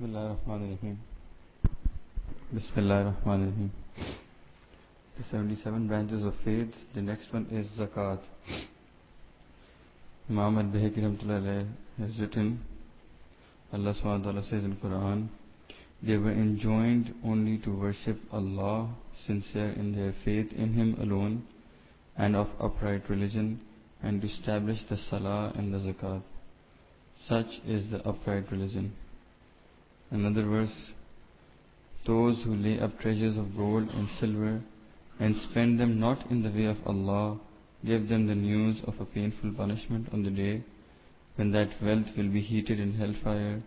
Bismillah ar-Rahman ar-Rahim. Bismillah ar-Rahman ar-Rahim. The 77 branches of faith. The next one is zakat. Imam al-Bayhaqi has written, Allah ta'ala says in Quran, they were enjoined only to worship Allah, sincere in their faith in Him alone, and of upright religion, and to establish the salah and the zakat. Such is the upright religion. Another verse, those who lay up treasures of gold and silver and spend them not in the way of Allah, give them the news of a painful punishment on the day when that wealth will be heated in hellfire,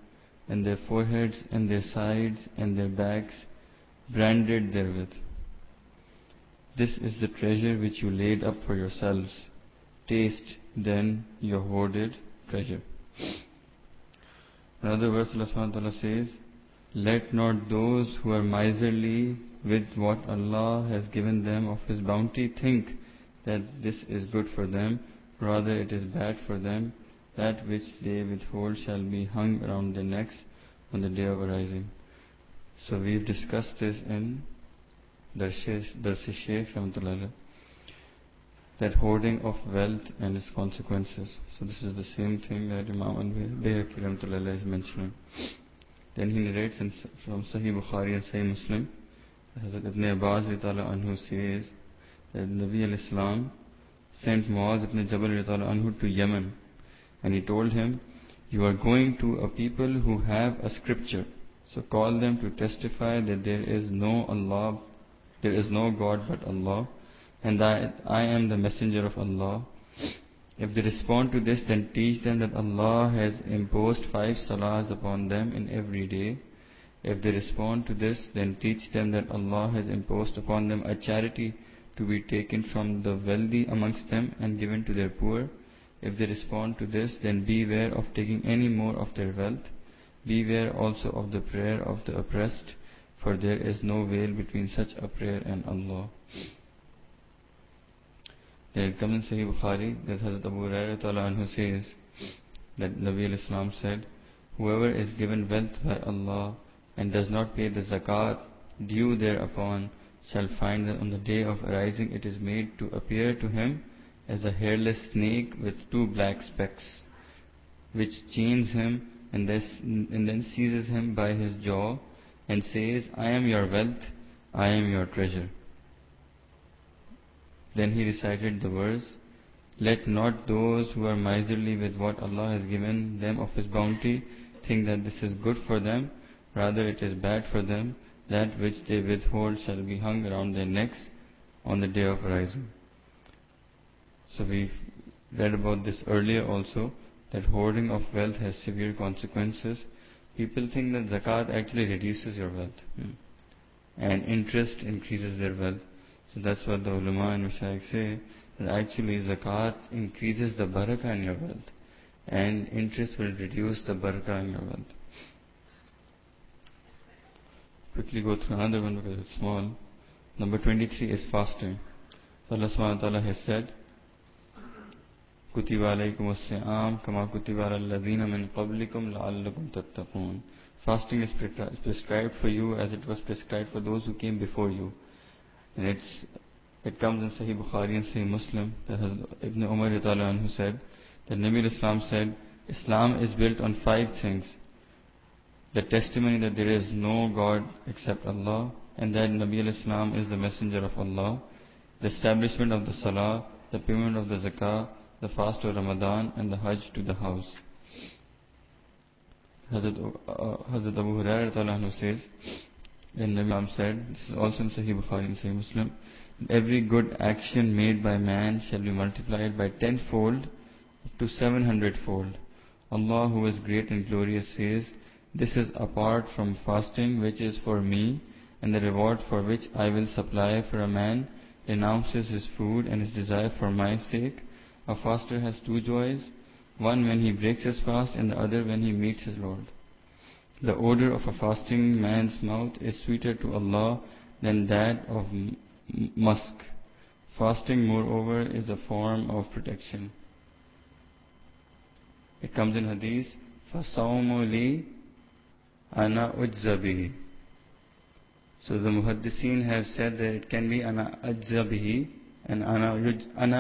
and their foreheads and their sides and their backs branded therewith. This is the treasure which you laid up for yourselves. Taste then your hoarded treasure. Another verse Allah says, Let not those who are miserly with what Allah has given them of His bounty think that this is good for them, rather it is bad for them. That which they withhold shall be hung around their necks on the day of arising. So we've discussed this in Darsi Shaykh Rahmatullah that hoarding of wealth and its consequences. So this is the same thing that Imam al-Bayhaqi Rahmatullah is mentioning. Then he narrates from Sahih Bukhari and Sahih Muslim, Hazrat Ibn Abbas anhu says that Nabi al-Islam sent Muaz ibn Jabal anhu to Yemen and he told him, you are going to a people who have a scripture. So call them to testify that there is no Allah, there is no God but Allah and that I am the messenger of Allah. If they respond to this, then teach them that Allah has imposed five salahs upon them in every day. If they respond to this, then teach them that Allah has imposed upon them a charity to be taken from the wealthy amongst them and given to their poor. If they respond to this, then beware of taking any more of their wealth. Beware also of the prayer of the oppressed, for there is no veil between such a prayer and Allah. Then it comes in Sahih Bukhari that Hazrat Abu Hurairah says that Nabi al-Islam said, Whoever is given wealth by Allah and does not pay the zakat due thereupon shall find that on the day of arising it is made to appear to him as a hairless snake with two black specks, which chains him and, this, and then seizes him by his jaw and says, I am your wealth, I am your treasure. Then he recited the verse, Let not those who are miserly with what Allah has given them of His bounty think that this is good for them, rather it is bad for them. That which they withhold shall be hung around their necks on the day of rising. So we've read about this earlier also, that hoarding of wealth has severe consequences. People think that zakat actually reduces your wealth. Hmm. And interest increases their wealth. So that's what the ulama and mashayikh say, that actually zakat increases the barakah in your wealth. And interest will reduce the barakah in your wealth. Quickly go through another one because it's small. Number 23 is fasting. So Allah subhanahu wa ta'ala has said, كتب عليكم الصيام كما كتب على الذين من قبلكم لعلكم تتقون Fasting is prescribed for you as it was prescribed for those who came before you. and it's, it comes in Sahih Bukhari and Sahih Muslim that has Ibn Umar who said that Nabi Islam said, Islam is built on five things. The testimony that there is no God except Allah and that Nabi Islam is the messenger of Allah, the establishment of the Salah, the payment of the Zakah, the fast of Ramadan and the Hajj to the house. Hazrat, uh, Hazrat Abu Hurairah says, then Nabi said, this is also in Sahih Bukhari and Sahih Muslim, every good action made by man shall be multiplied by tenfold to seven hundredfold. Allah who is great and glorious says, This is apart from fasting which is for me, and the reward for which I will supply for a man renounces his food and his desire for my sake. A faster has two joys, one when he breaks his fast and the other when he meets his Lord. The odor of a fasting man's mouth is sweeter to Allah than that of musk. Fasting, moreover, is a form of protection. It comes in Hadith, فَصَوْمُ لِي ana ujza So the muhaddiseen have said that it can be ana ajza and ana, yuj, ana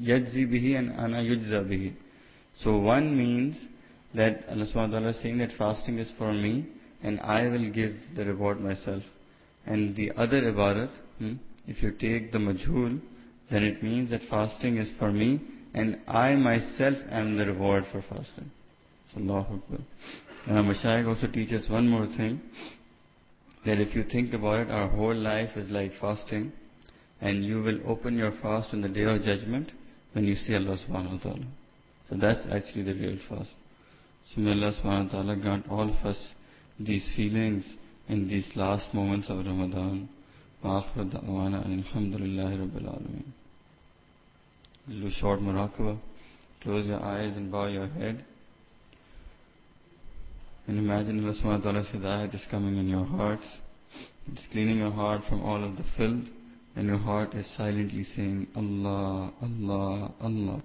yajzi bihi and ana yujza bihi. So one means that Allah subhanahu wa ta'ala is saying that fasting is for me and I will give the reward myself. And the other ibarat, hmm, if you take the majhul, then it means that fasting is for me and I myself am the reward for fasting. Allahu Akbar. And our Mashaykh also teaches one more thing, that if you think about it, our whole life is like fasting, and you will open your fast on the day of judgment when you see Allah subhanahu wa ta'ala. So that's actually the real fast. So may Allah subhanahu wa ta'ala grant all of us these feelings in these last moments of Ramadan. وآخر دعوانا أن الحمد لله رب العالمين. Do short muraqabah. Close your eyes and bow your head. And imagine Allah subhanahu wa ta'ala's hidayat is coming in your hearts. It's cleaning your heart from all of the filth. And your heart is silently saying, Allah, Allah, Allah.